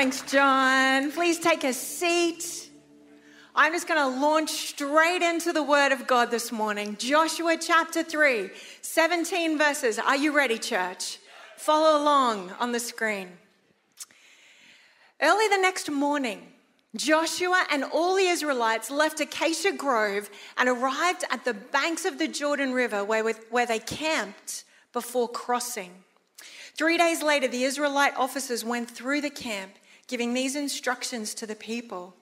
Thanks, John. Please take a seat. I'm just going to launch straight into the Word of God this morning. Joshua chapter 3, 17 verses. Are you ready, church? Follow along on the screen. Early the next morning, Joshua and all the Israelites left Acacia Grove and arrived at the banks of the Jordan River where, where they camped before crossing. Three days later, the Israelite officers went through the camp, giving these instructions to the people.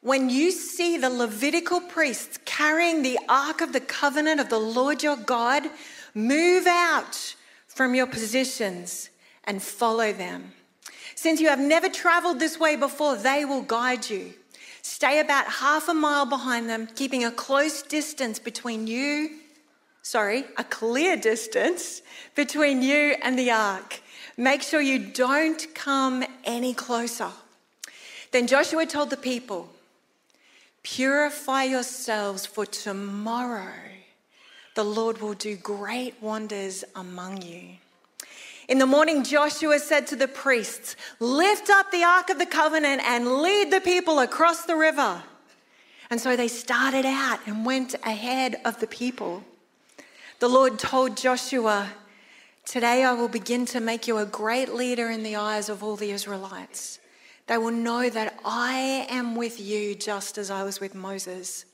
When you see the Levitical priests carrying the Ark of the Covenant of the Lord your God, move out from your positions and follow them. Since you have never traveled this way before, they will guide you. Stay about half a mile behind them, keeping a close distance between you sorry, a clear distance between you and the ark. Make sure you don't come any closer. Then Joshua told the people, Purify yourselves, for tomorrow the Lord will do great wonders among you. In the morning, Joshua said to the priests, Lift up the Ark of the Covenant and lead the people across the river. And so they started out and went ahead of the people. The Lord told Joshua, Today I will begin to make you a great leader in the eyes of all the Israelites. They will know that I am with you just as I was with Moses.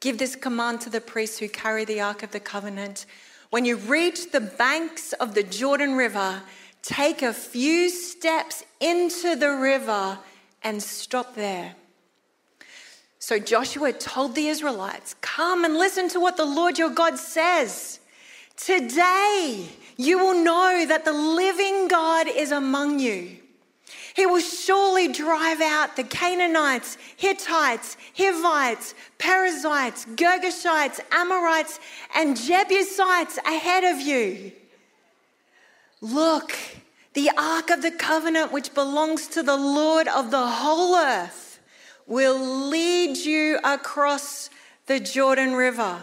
Give this command to the priests who carry the Ark of the Covenant. When you reach the banks of the Jordan River, take a few steps into the river and stop there. So Joshua told the Israelites, Come and listen to what the Lord your God says. Today you will know that the living God is among you. He will surely drive out the Canaanites, Hittites, Hivites, Perizzites, Girgashites, Amorites, and Jebusites ahead of you. Look, the Ark of the Covenant, which belongs to the Lord of the whole earth will lead you across the Jordan River.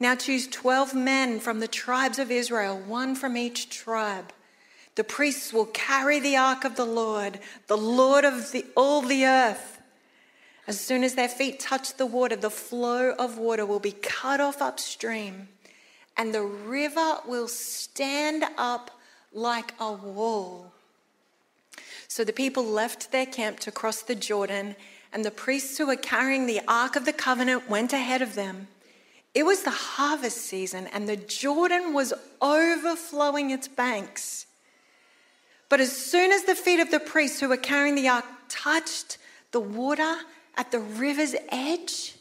Now choose 12 men from the tribes of Israel, one from each tribe. The priests will carry the ark of the Lord, the Lord of the, all the earth. As soon as their feet touch the water, the flow of water will be cut off upstream, and the river will stand up like a wall. So the people left their camp to cross the Jordan and the priests who were carrying the Ark of the Covenant went ahead of them. It was the harvest season, and the Jordan was overflowing its banks. But as soon as the feet of the priests who were carrying the ark touched the water at the river's edge,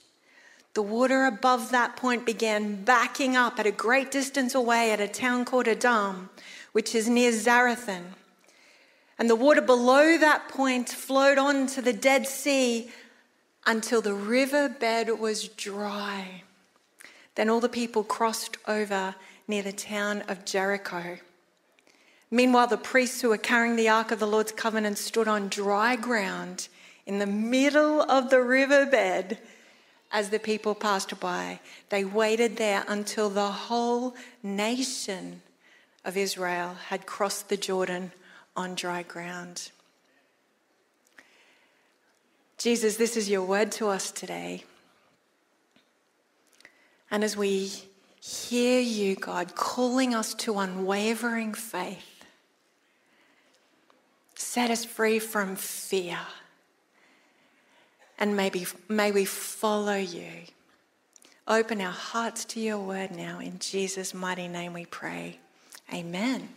the water above that point began backing up at a great distance away at a town called Adam, which is near Zarethan. And the water below that point flowed on to the Dead Sea until the riverbed was dry. Then all the people crossed over near the town of Jericho. Meanwhile, the priests who were carrying the Ark of the Lord's covenant stood on dry ground in the middle of the riverbed as the people passed by. They waited there until the whole nation of Israel had crossed the Jordan on dry ground. Jesus, this is your word to us today. And as we hear you, God, calling us to unwavering faith, set us free from fear. And maybe, may we follow you. Open our hearts to your word now. In Jesus' mighty name we pray. Amen.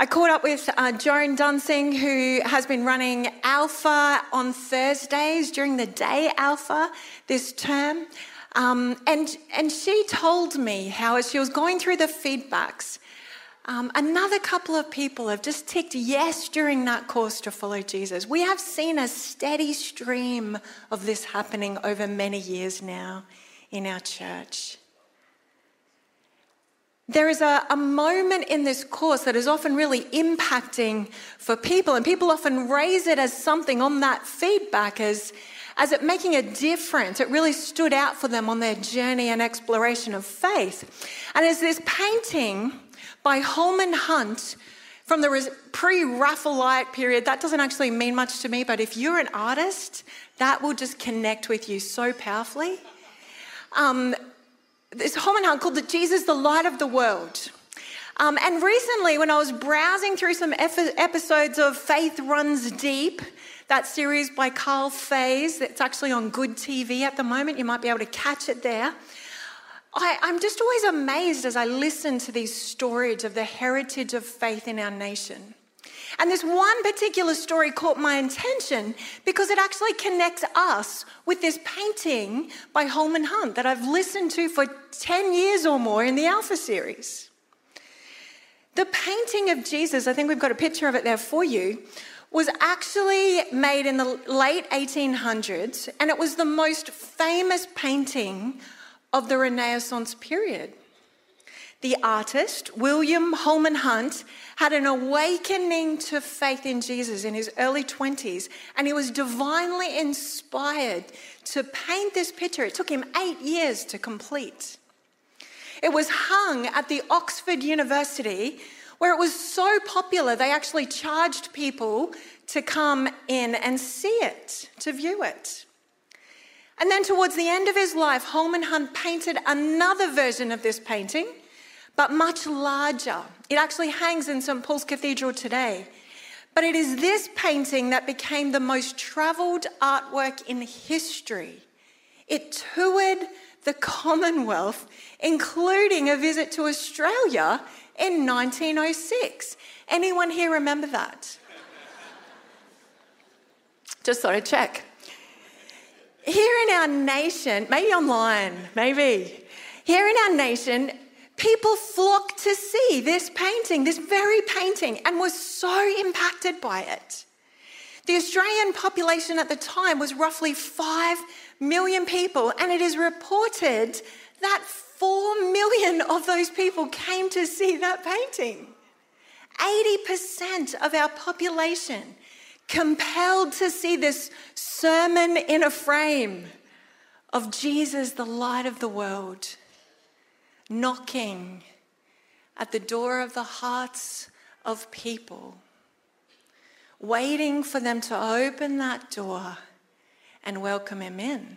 I caught up with uh, Joan Dunsing, who has been running Alpha on Thursdays during the day Alpha this term. Um, and, and she told me how, as she was going through the feedbacks, um, another couple of people have just ticked yes during that course to follow Jesus. We have seen a steady stream of this happening over many years now in our church. There is a, a, moment in this course that is often really impacting for people, and people often raise it as something on that feedback as, as it making a difference. It really stood out for them on their journey and exploration of faith. And it's this painting by Holman Hunt from the pre Raphaelite period, that doesn't actually mean much to me, but if you're an artist, that will just connect with you so powerfully. Um, this Holman Hunt called the Jesus, the light of the world. Um, and recently, when I was browsing through some episodes of Faith Runs Deep, that series by Karl Faase, that's actually on Good TV at the moment, you might be able to catch it there. I, am just always amazed as I listen to these stories of the heritage of faith in our nation. And this one particular story caught my attention because it actually connects us with this painting by Holman Hunt that I've listened to for 10 years or more in the Alpha series. The painting of Jesus, I think we've got a picture of it there for you, was actually made in the late 1800s, and it was the most famous painting of the Renaissance period. The artist, William Holman Hunt, had an awakening to faith in Jesus in his early 20s, and he was divinely inspired to paint this picture. It took him eight years to complete. It was hung at the Oxford University, where it was so popular they actually charged people to come in and see it, to view it. And then towards the end of his life, Holman Hunt painted another version of this painting, but much larger. It actually hangs in St. Paul's Cathedral today. But it is this painting that became the most travelled artwork in history. It toured the Commonwealth, including a visit to Australia in 1906. Anyone here remember that? Just thought I'd check. Here in our nation, maybe online, maybe, here in our nation, people flocked to see this painting, this very painting, and was so impacted by it. The Australian population at the time was roughly 5 million people, and it is reported that 4 million of those people came to see that painting. 80% of our population compelled to see this sermon in a frame of Jesus, the light of the world, knocking at the door of the hearts of people, waiting for them to open that door and welcome him in.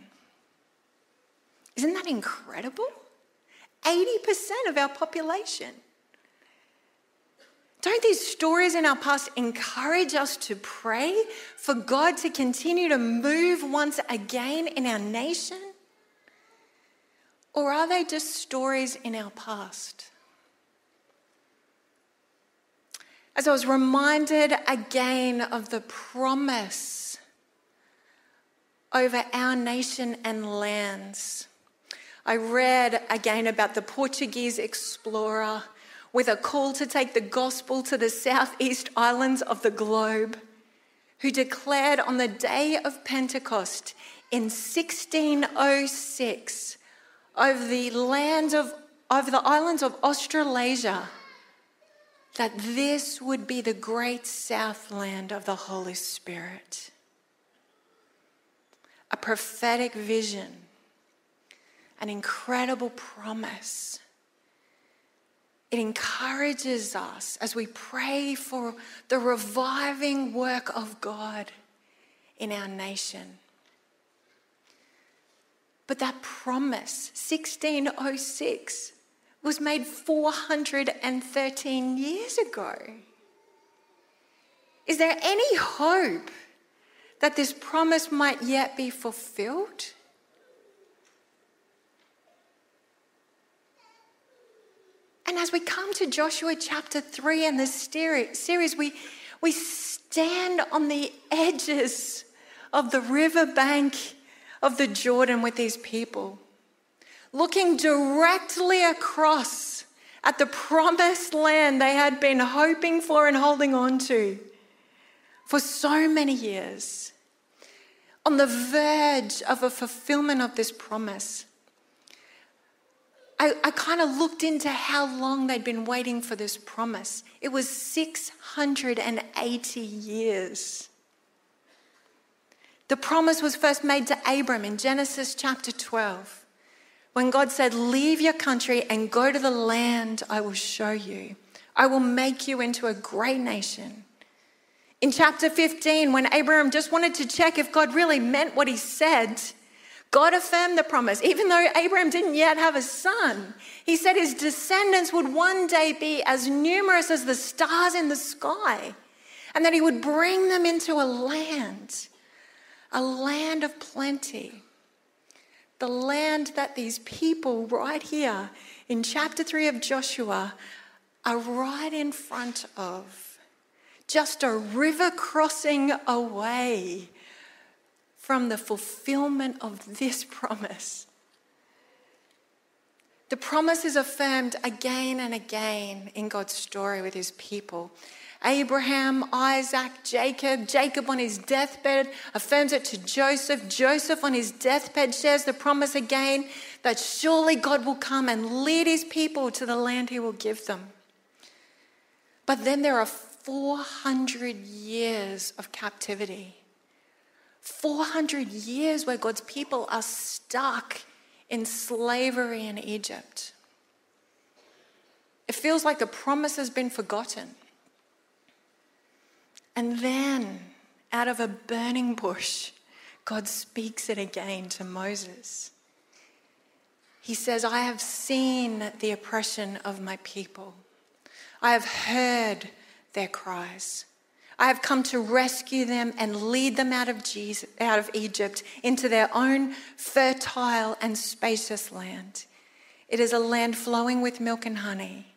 Isn't that incredible? 80% of our population. Don't these stories in our past encourage us to pray for God to continue to move once again in our nation? Or are they just stories in our past? As I was reminded again of the promise over our nation and lands, I read again about the Portuguese explorer with a call to take the gospel to the southeast islands of the globe, who declared on the day of Pentecost in 1606 over the land of over the islands of Australasia that this would be the great southland of the Holy Spirit. A prophetic vision, an incredible promise it encourages us as we pray for the reviving work of God in our nation. But that promise, 1606, was made 413 years ago. Is there any hope that this promise might yet be fulfilled? And as we come to Joshua chapter 3 and this series, we, we stand on the edges of the riverbank of the Jordan with these people, looking directly across at the promised land they had been hoping for and holding on to for so many years, on the verge of a fulfillment of this promise. I, I kind of looked into how long they'd been waiting for this promise. It was 680 years. The promise was first made to Abram in Genesis chapter 12 when God said, Leave your country and go to the land I will show you. I will make you into a great nation. In chapter 15, when Abraham just wanted to check if God really meant what he said, God affirmed the promise, even though Abraham didn't yet have a son. He said his descendants would one day be as numerous as the stars in the sky, and that he would bring them into a land, a land of plenty. The land that these people, right here in chapter 3 of Joshua, are right in front of. Just a river crossing away from the fulfillment of this promise. The promise is affirmed again and again in God's story with his people. Abraham, Isaac, Jacob, Jacob on his deathbed affirms it to Joseph. Joseph on his deathbed shares the promise again that surely God will come and lead his people to the land he will give them. But then there are 400 years of captivity. 400 years where God's people are stuck in slavery in Egypt. It feels like the promise has been forgotten. And then, out of a burning bush, God speaks it again to Moses. He says, I have seen the oppression of my people. I have heard their cries. I have come to rescue them and lead them out of, Jesus, out of Egypt into their own fertile and spacious land. It is a land flowing with milk and honey.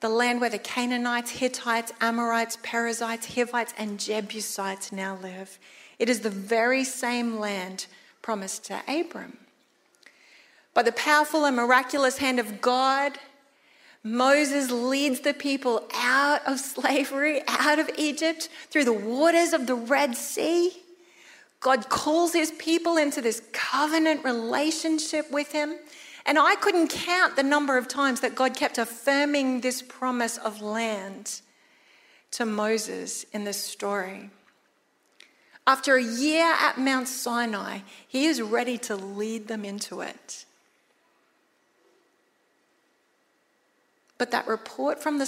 The land where the Canaanites, Hittites, Amorites, Perizzites, Hivites, and Jebusites now live. It is the very same land promised to Abram. By the powerful and miraculous hand of God, Moses leads the people out of slavery, out of Egypt, through the waters of the Red Sea. God calls his people into this covenant relationship with him. And I couldn't count the number of times that God kept affirming this promise of land to Moses in this story. After a year at Mount Sinai, he is ready to lead them into it. But that report from the,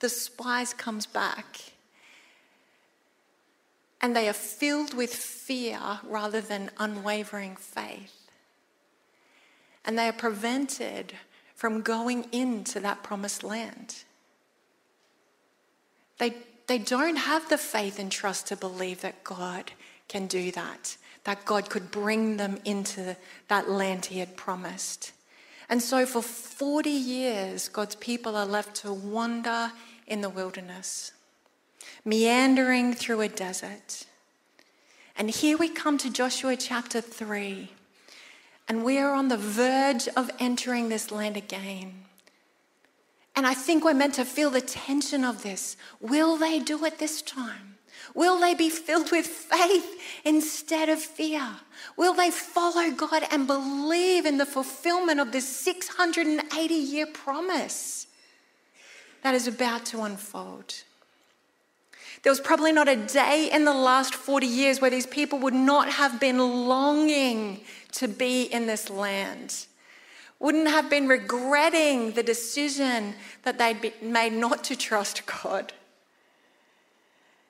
the spies comes back. And they are filled with fear rather than unwavering faith. And they are prevented from going into that promised land. They, they don't have the faith and trust to believe that God can do that, that God could bring them into that land He had promised. And so, for 40 years, God's people are left to wander in the wilderness, meandering through a desert. And here we come to Joshua chapter 3, and we are on the verge of entering this land again. And I think we're meant to feel the tension of this. Will they do it this time? Will they be filled with faith instead of fear? Will they follow God and believe in the fulfillment of this 680 year promise that is about to unfold? There was probably not a day in the last 40 years where these people would not have been longing to be in this land, wouldn't have been regretting the decision that they'd made not to trust God.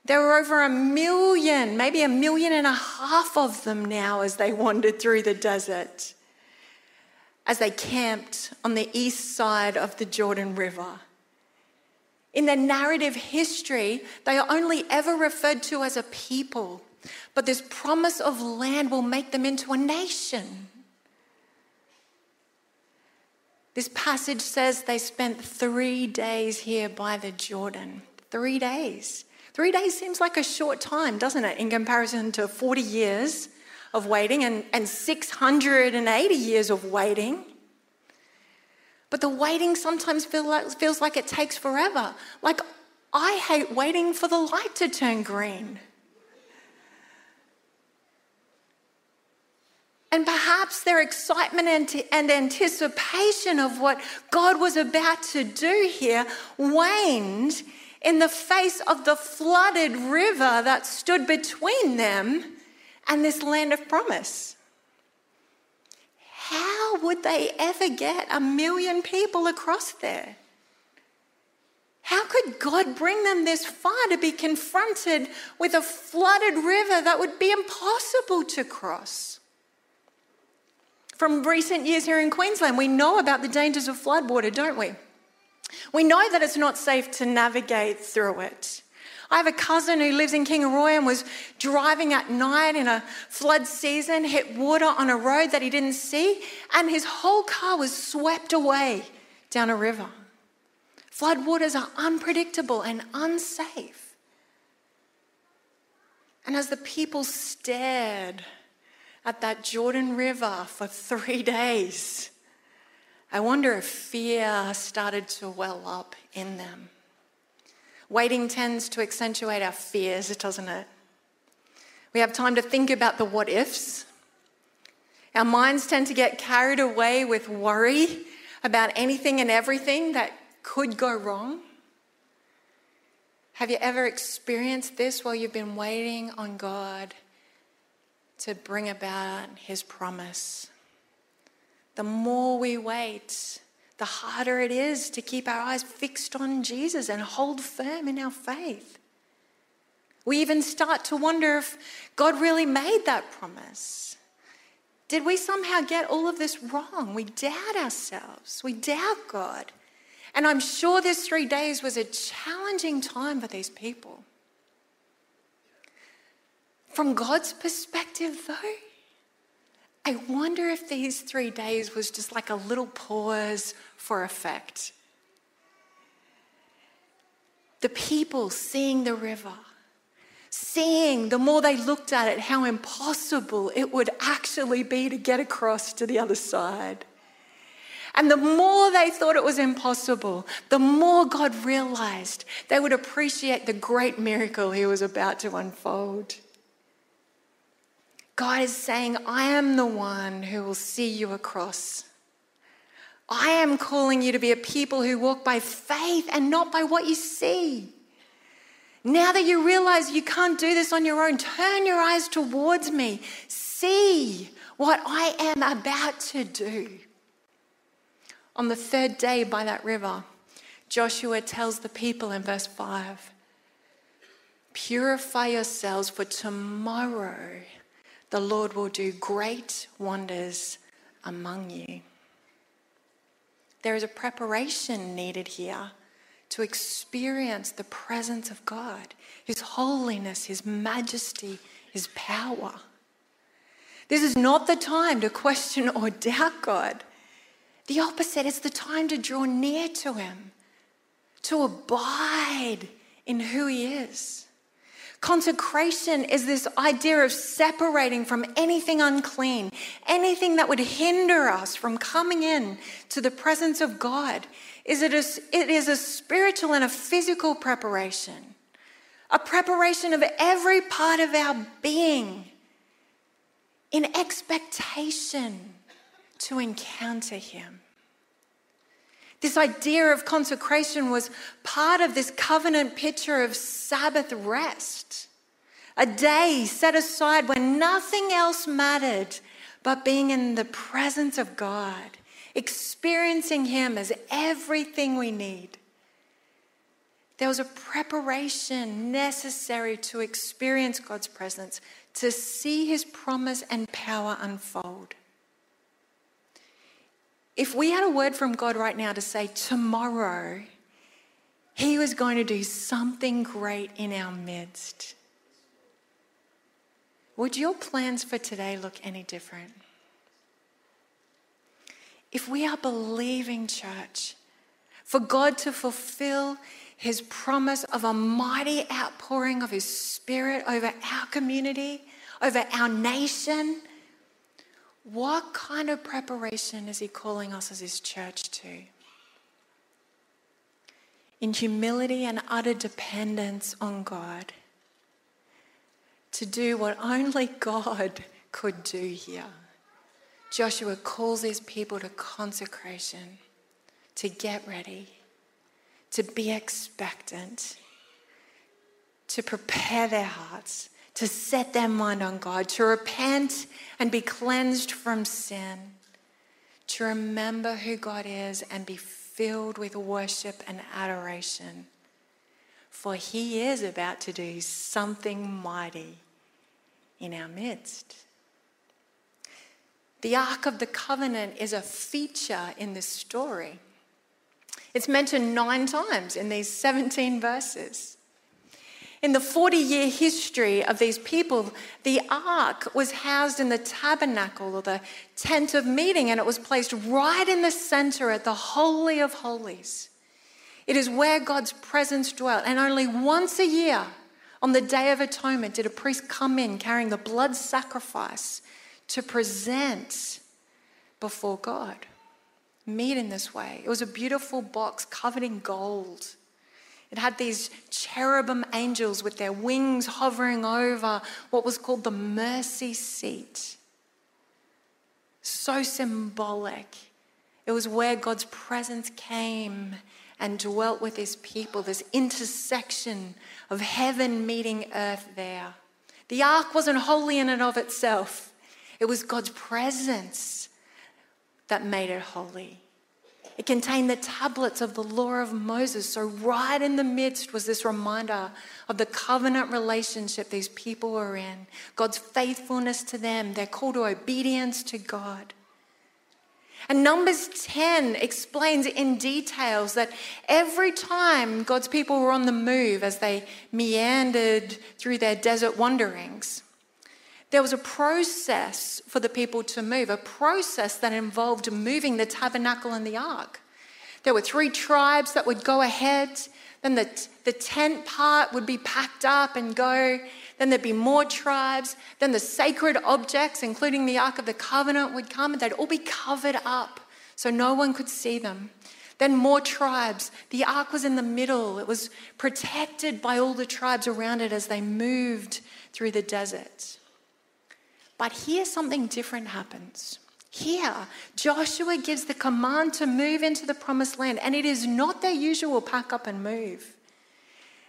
There were over a million, maybe a million and a half of them now as they wandered through the desert, as they camped on the east side of the Jordan River. In their narrative history, they are only ever referred to as a people, but this promise of land will make them into a nation. This passage says they spent three days here by the Jordan. Three days. Three days seems like a short time, doesn't it, in comparison to 40 years of waiting and, and 680 years of waiting. But the waiting sometimes feel like, feels like it takes forever. Like, I hate waiting for the light to turn green. And perhaps their excitement and, anticipation of what God was about to do here waned in the face of the flooded river that stood between them and this land of promise. How would they ever get a million people across there? How could God bring them this far to be confronted with a flooded river that would be impossible to cross? From recent years here in Queensland, we know about the dangers of floodwater, don't we? We know that it's not safe to navigate through it. I have a cousin who lives in Kingaroy and was driving at night in a flood season, hit water on a road that he didn't see, and his whole car was swept away down a river. Floodwaters are unpredictable and unsafe. And as the people stared at that Jordan River for three days, I wonder if fear started to well up in them. Waiting tends to accentuate our fears, doesn't it? We have time to think about the what ifs. Our minds tend to get carried away with worry about anything and everything that could go wrong. Have you ever experienced this while you've been waiting on God to bring about His promise? The more we wait, the harder it is to keep our eyes fixed on Jesus and hold firm in our faith. We even start to wonder if God really made that promise. Did we somehow get all of this wrong? We doubt ourselves, we doubt God. And I'm sure this three days was a challenging time for these people. From God's perspective, though, I wonder if these three days was just like a little pause for effect. The people seeing the river, seeing the more they looked at it, how impossible it would actually be to get across to the other side. And the more they thought it was impossible, the more God realized they would appreciate the great miracle He was about to unfold. God is saying, I am the one who will see you across. I am calling you to be a people who walk by faith and not by what you see. Now that you realize you can't do this on your own, turn your eyes towards me. See what I am about to do. On the third day by that river, Joshua tells the people in verse 5 Purify yourselves, for tomorrow the Lord will do great wonders among you. There is a preparation needed here to experience the presence of God, His holiness, His majesty, His power. This is not the time to question or doubt God. The opposite, it's the time to draw near to Him, to abide in who He is. Consecration is this idea of separating from anything unclean, anything that would hinder us from coming in to the presence of God. Is it, a, it is a spiritual and a physical preparation, a preparation of every part of our being in expectation to encounter Him. This idea of consecration was part of this covenant picture of Sabbath rest, a day set aside when nothing else mattered but being in the presence of God, experiencing Him as everything we need. There was a preparation necessary to experience God's presence, to see His promise and power unfold. If we had a word from God right now to say, tomorrow, He was going to do something great in our midst, would your plans for today look any different? If we are believing, church, for God to fulfill His promise of a mighty outpouring of His Spirit over our community, over our nation, what kind of preparation is He calling us as His church to? In humility and utter dependence on God, to do what only God could do here. Joshua calls his people to consecration, to get ready, to be expectant, to prepare their hearts to set their mind on God, to repent and be cleansed from sin, to remember who God is and be filled with worship and adoration. for he is about to do something mighty in our midst. The Ark of the Covenant is a feature in this story. It's mentioned nine times in these 17 verses. In the 40 year history of these people, the ark was housed in the tabernacle or the tent of meeting, and it was placed right in the center at the Holy of Holies. It is where God's presence dwelt. And only once a year, on the Day of Atonement, did a priest come in carrying the blood sacrifice to present before God. Meet in this way. It was a beautiful box covered in gold. It had these cherubim angels with their wings hovering over what was called the mercy seat. So symbolic. It was where God's presence came and dwelt with his people, this intersection of heaven meeting earth there. The ark wasn't holy in and of itself, it was God's presence that made it holy. It contained the tablets of the law of Moses. So, right in the midst was this reminder of the covenant relationship these people were in, God's faithfulness to them, their call to obedience to God. And Numbers 10 explains in details that every time God's people were on the move as they meandered through their desert wanderings, there was a process for the people to move, a process that involved moving the tabernacle and the ark. There were three tribes that would go ahead, then the, the tent part would be packed up and go. Then there'd be more tribes. Then the sacred objects, including the Ark of the Covenant, would come and they'd all be covered up so no one could see them. Then more tribes. The ark was in the middle. It was protected by all the tribes around it as they moved through the desert. But here something different happens. Here, Joshua gives the command to move into the promised land, and it is not their usual pack up and move.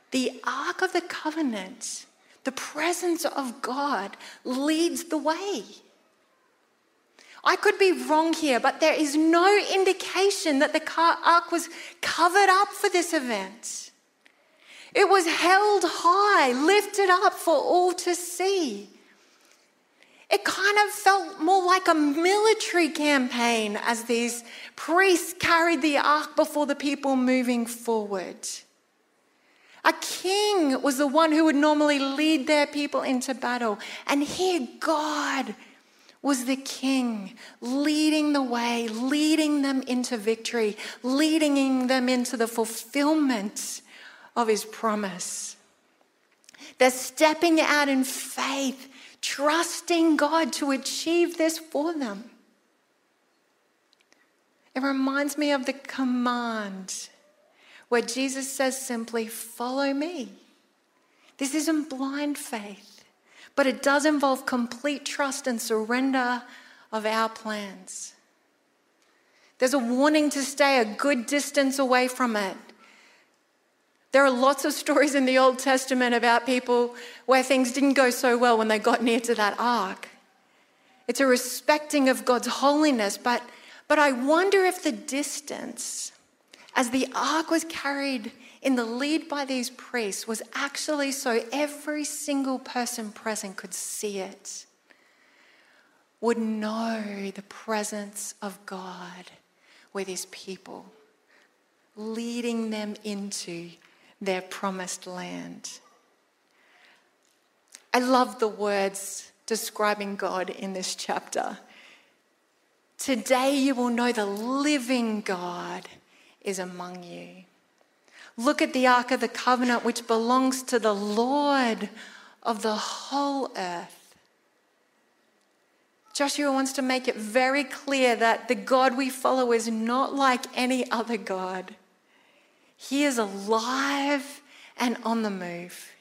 The Ark of the Covenant, the presence of God, leads the way. I could be wrong here, but there is no indication that the ark was covered up for this event. It was held high, lifted up for all to see it kind of felt more like a military campaign as these priests carried the ark before the people moving forward. A king was the one who would normally lead their people into battle. And here, God was the king, leading the way, leading them into victory, leading them into the fulfillment of his promise. They're stepping out in faith trusting God to achieve this for them. It reminds me of the command where Jesus says simply, Follow me. This isn't blind faith, but it does involve complete trust and surrender of our plans. There's a warning to stay a good distance away from it. There are lots of stories in the Old Testament about people where things didn't go so well when they got near to that ark. It's a respecting of God's holiness, but, but I wonder if the distance as the ark was carried in the lead by these priests was actually so every single person present could see it, would know the presence of God with his people, leading them into their promised land. I love the words describing God in this chapter. Today you will know the living God is among you. Look at the Ark of the Covenant, which belongs to the Lord of the whole earth. Joshua wants to make it very clear that the God we follow is not like any other God. He is alive and on the move.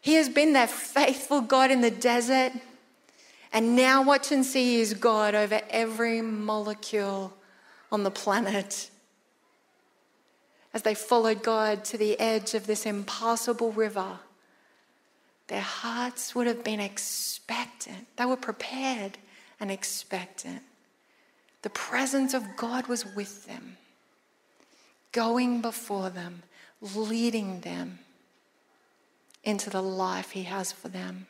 He has been that faithful God in the desert, and now watch and see is God over every molecule on the planet. As they followed God to the edge of this impassable river, their hearts would have been expectant. They were prepared and expectant. The presence of God was with them going before them, leading them into the life He has for them.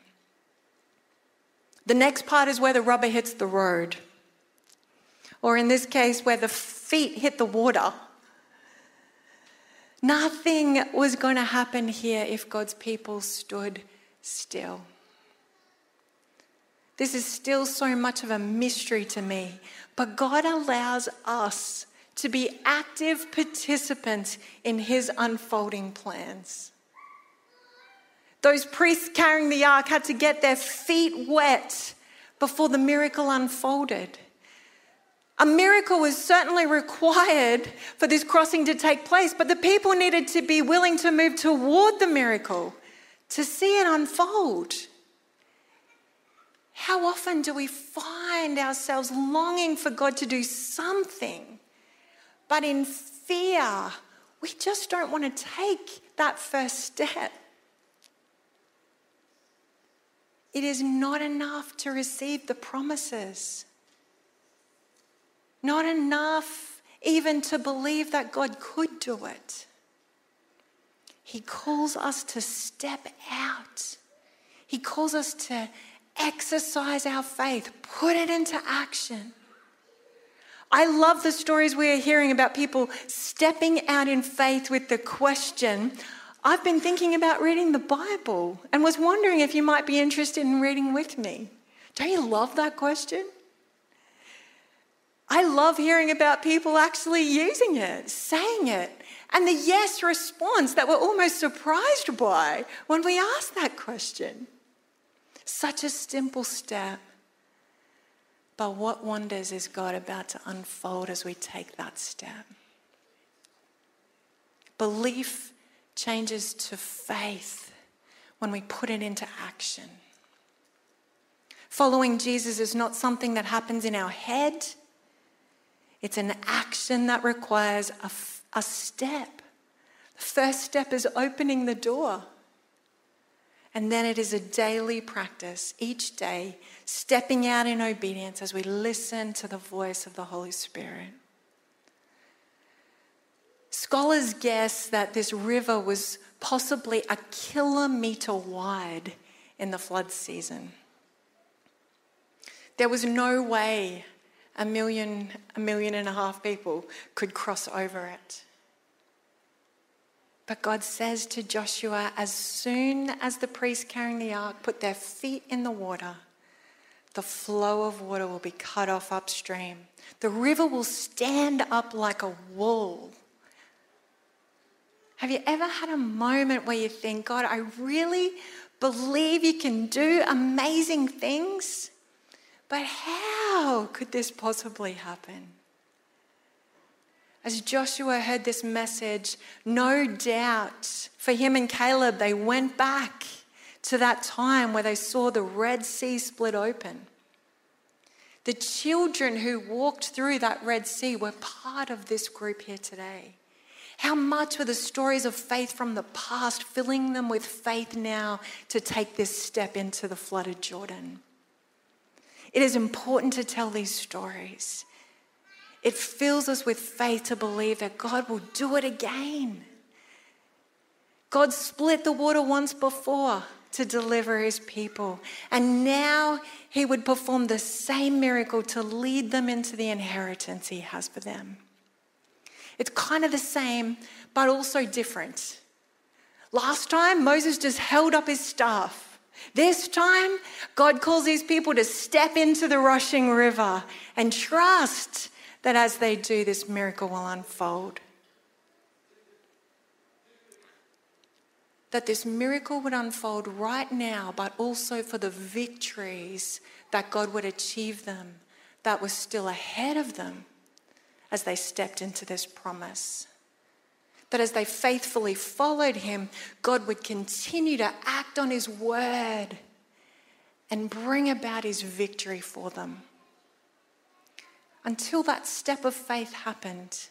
The next part is where the rubber hits the road, or in this case, where the feet hit the water. Nothing was going to happen here if God's people stood still. This is still so much of a mystery to me, but God allows us to be active participants in His unfolding plans. Those priests carrying the ark had to get their feet wet before the miracle unfolded. A miracle was certainly required for this crossing to take place, but the people needed to be willing to move toward the miracle to see it unfold. How often do we find ourselves longing for God to do something, but in fear, we just don't want to take that first step? It is not enough to receive the promises. Not enough even to believe that God could do it. He calls us to step out. He calls us to exercise our faith, put it into action. I love the stories we are hearing about people stepping out in faith with the question I've been thinking about reading the Bible and was wondering if you might be interested in reading with me. Don't you love that question? I love hearing about people actually using it, saying it, and the yes response that we're almost surprised by when we ask that question. Such a simple step. But what wonders is God about to unfold as we take that step? Belief changes to faith when we put it into action. Following Jesus is not something that happens in our head it's an action that requires a, a step. The first step is opening the door. And then it is a daily practice, each day, stepping out in obedience as we listen to the voice of the Holy Spirit. Scholars guess that this river was possibly a kilometre wide in the flood season. There was no way a million, a million and a half people could cross over it. But God says to Joshua, as soon as the priests carrying the ark put their feet in the water, the flow of water will be cut off upstream. The river will stand up like a wall. Have you ever had a moment where you think, God, I really believe you can do amazing things? But how could this possibly happen? As Joshua heard this message, no doubt for him and Caleb, they went back to that time where they saw the Red Sea split open. The children who walked through that Red Sea were part of this group here today. How much were the stories of faith from the past filling them with faith now to take this step into the flooded Jordan? It is important to tell these stories. It fills us with faith to believe that God will do it again. God split the water once before to deliver his people, and now he would perform the same miracle to lead them into the inheritance he has for them. It's kind of the same, but also different. Last time, Moses just held up his staff this time, God calls these people to step into the rushing river and trust that as they do, this miracle will unfold. That this miracle would unfold right now, but also for the victories that God would achieve them that was still ahead of them as they stepped into this promise that as they faithfully followed him, God would continue to act on his word and bring about his victory for them. Until that step of faith happened,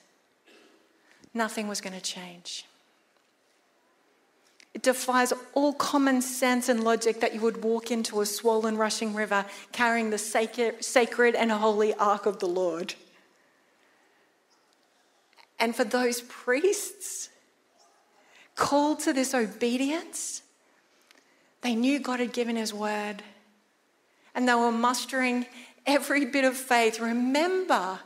nothing was going to change. It defies all common sense and logic that you would walk into a swollen, rushing river carrying the sacred and holy ark of the Lord. And for those priests, called to this obedience, they knew God had given his word and they were mustering every bit of faith. Remember,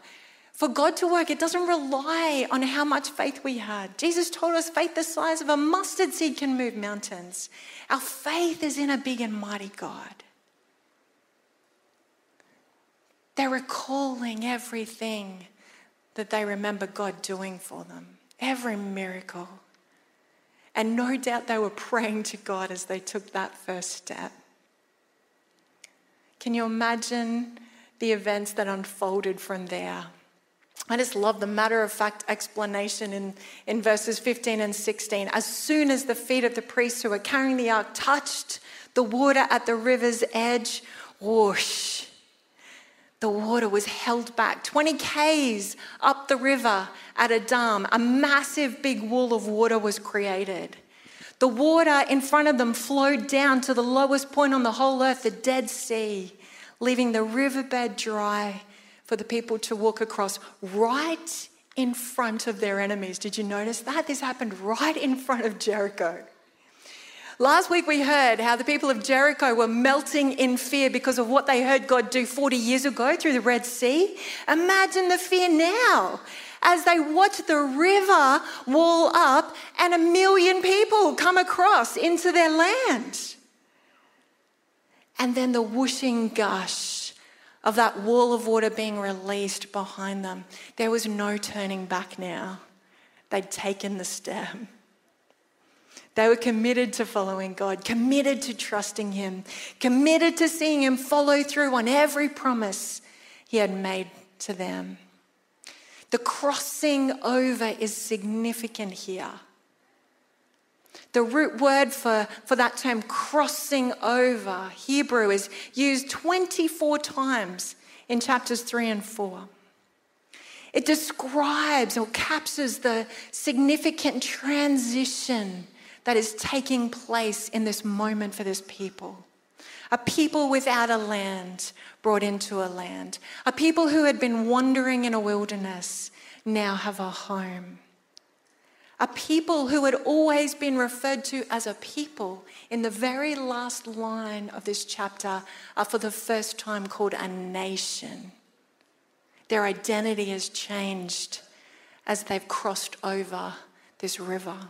for God to work, it doesn't rely on how much faith we had. Jesus told us faith the size of a mustard seed can move mountains. Our faith is in a big and mighty God. They're recalling everything that they remember God doing for them, every miracle. And no doubt they were praying to God as they took that first step. Can you imagine the events that unfolded from there? I just love the matter of fact explanation in, in verses 15 and 16. As soon as the feet of the priests who were carrying the ark touched the water at the river's edge, whoosh, the water was held back 20 k's up the river at a dam. A massive big wall of water was created. The water in front of them flowed down to the lowest point on the whole earth, the Dead Sea, leaving the riverbed dry for the people to walk across right in front of their enemies. Did you notice that? This happened right in front of Jericho. Last week we heard how the people of Jericho were melting in fear because of what they heard God do 40 years ago through the Red Sea. Imagine the fear now as they watch the river wall up and a million people come across into their land. And then the whooshing gush of that wall of water being released behind them. There was no turning back now. They'd taken the step. They were committed to following God, committed to trusting Him, committed to seeing Him follow through on every promise He had made to them. The crossing over is significant here. The root word for, for that term, crossing over, Hebrew, is used 24 times in chapters 3 and 4. It describes or captures the significant transition that is taking place in this moment for this people. A people without a land brought into a land. A people who had been wandering in a wilderness now have a home a people who had always been referred to as a people in the very last line of this chapter are for the first time called a nation. Their identity has changed as they've crossed over this river.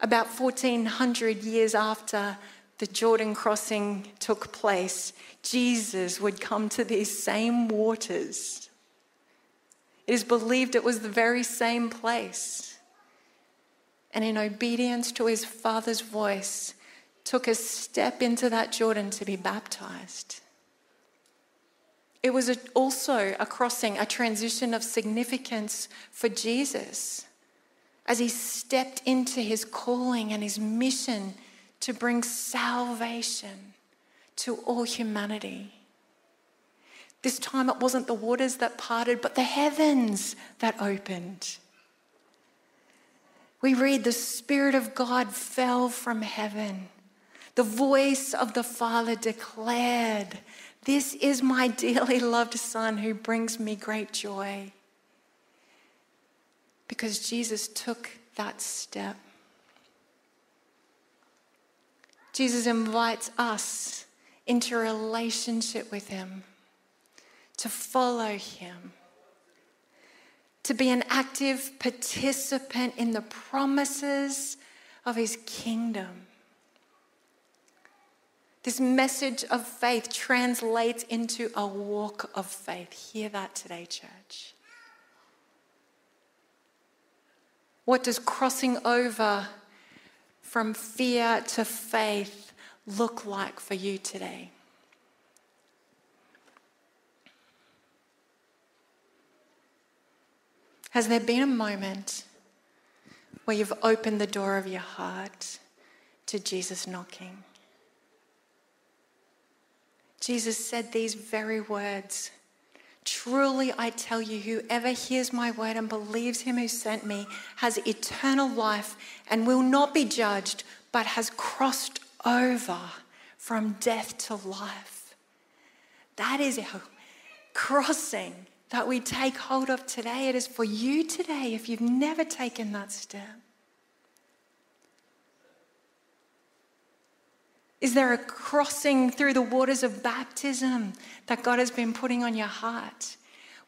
About 1400 years after the Jordan crossing took place, Jesus would come to these same waters it is believed it was the very same place. And in obedience to his father's voice, took a step into that Jordan to be baptized. It was also a crossing, a transition of significance for Jesus as he stepped into his calling and his mission to bring salvation to all humanity. This time it wasn't the waters that parted, but the heavens that opened. We read the Spirit of God fell from heaven. The voice of the Father declared, This is my dearly loved Son who brings me great joy. Because Jesus took that step. Jesus invites us into relationship with Him to follow Him, to be an active participant in the promises of His kingdom. This message of faith translates into a walk of faith. Hear that today, church. What does crossing over from fear to faith look like for you today? Has there been a moment where you've opened the door of your heart to Jesus knocking? Jesus said these very words Truly I tell you, whoever hears my word and believes him who sent me has eternal life and will not be judged, but has crossed over from death to life. That is our crossing that we take hold of today. It is for you today if you've never taken that step. Is there a crossing through the waters of baptism that God has been putting on your heart?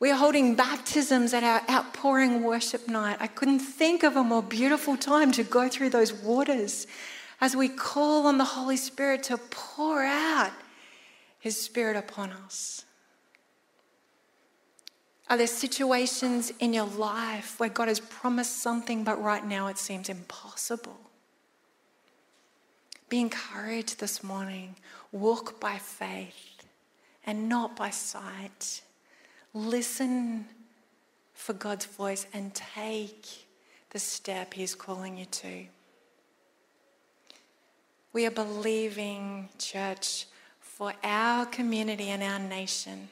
We're holding baptisms at our outpouring worship night. I couldn't think of a more beautiful time to go through those waters as we call on the Holy Spirit to pour out His Spirit upon us. Are there situations in your life where God has promised something, but right now it seems impossible? Be encouraged this morning. Walk by faith and not by sight. Listen for God's voice and take the step He's calling you to. We are believing, church, for our community and our nation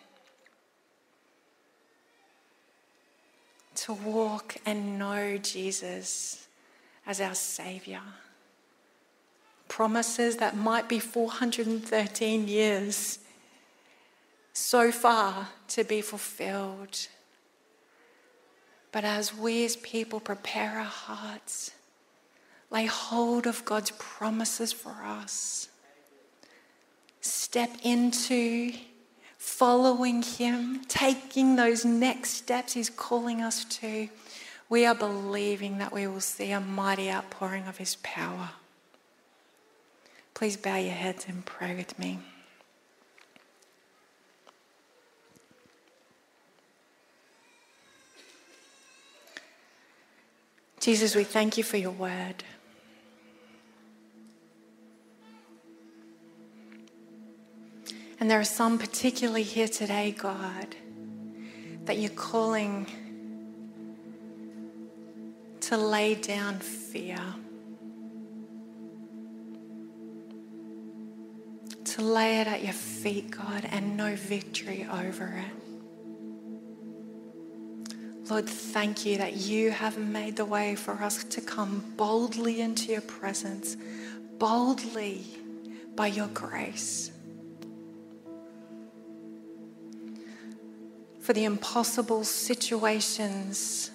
to walk and know Jesus as our Savior. Promises that might be 413 years so far to be fulfilled. But as we as people prepare our hearts, lay hold of God's promises for us, step into following Him, taking those next steps He's calling us to, we are believing that we will see a mighty outpouring of His power. Please bow your heads and pray with me. Jesus, we thank you for your word. And there are some particularly here today, God, that you're calling to lay down fear, to lay it at your feet, God, and know victory over it. Lord, thank you that you have made the way for us to come boldly into your presence, boldly by your grace. For the impossible situations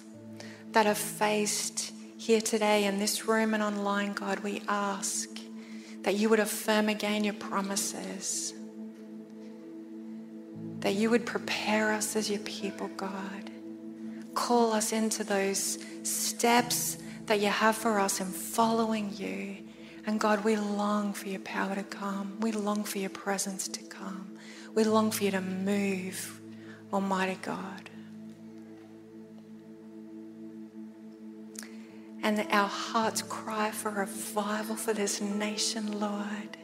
that are faced here today in this room and online, God, we ask that you would affirm again your promises, that you would prepare us as your people, God. Call us into those steps that you have for us in following you. And God, we long for your power to come. We long for your presence to come. We long for you to move Almighty God. And our hearts cry for revival for this nation, Lord.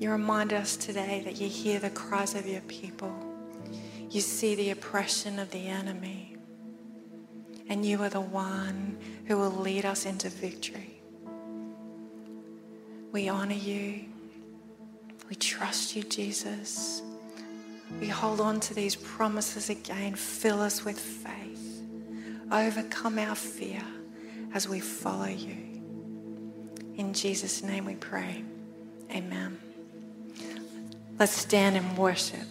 You remind us today that you hear the cries of your people. You see the oppression of the enemy. And you are the one who will lead us into victory. We honor you. We trust you, Jesus. We hold on to these promises again. Fill us with faith. Overcome our fear as we follow you. In Jesus' name we pray. Amen. Let's stand and worship.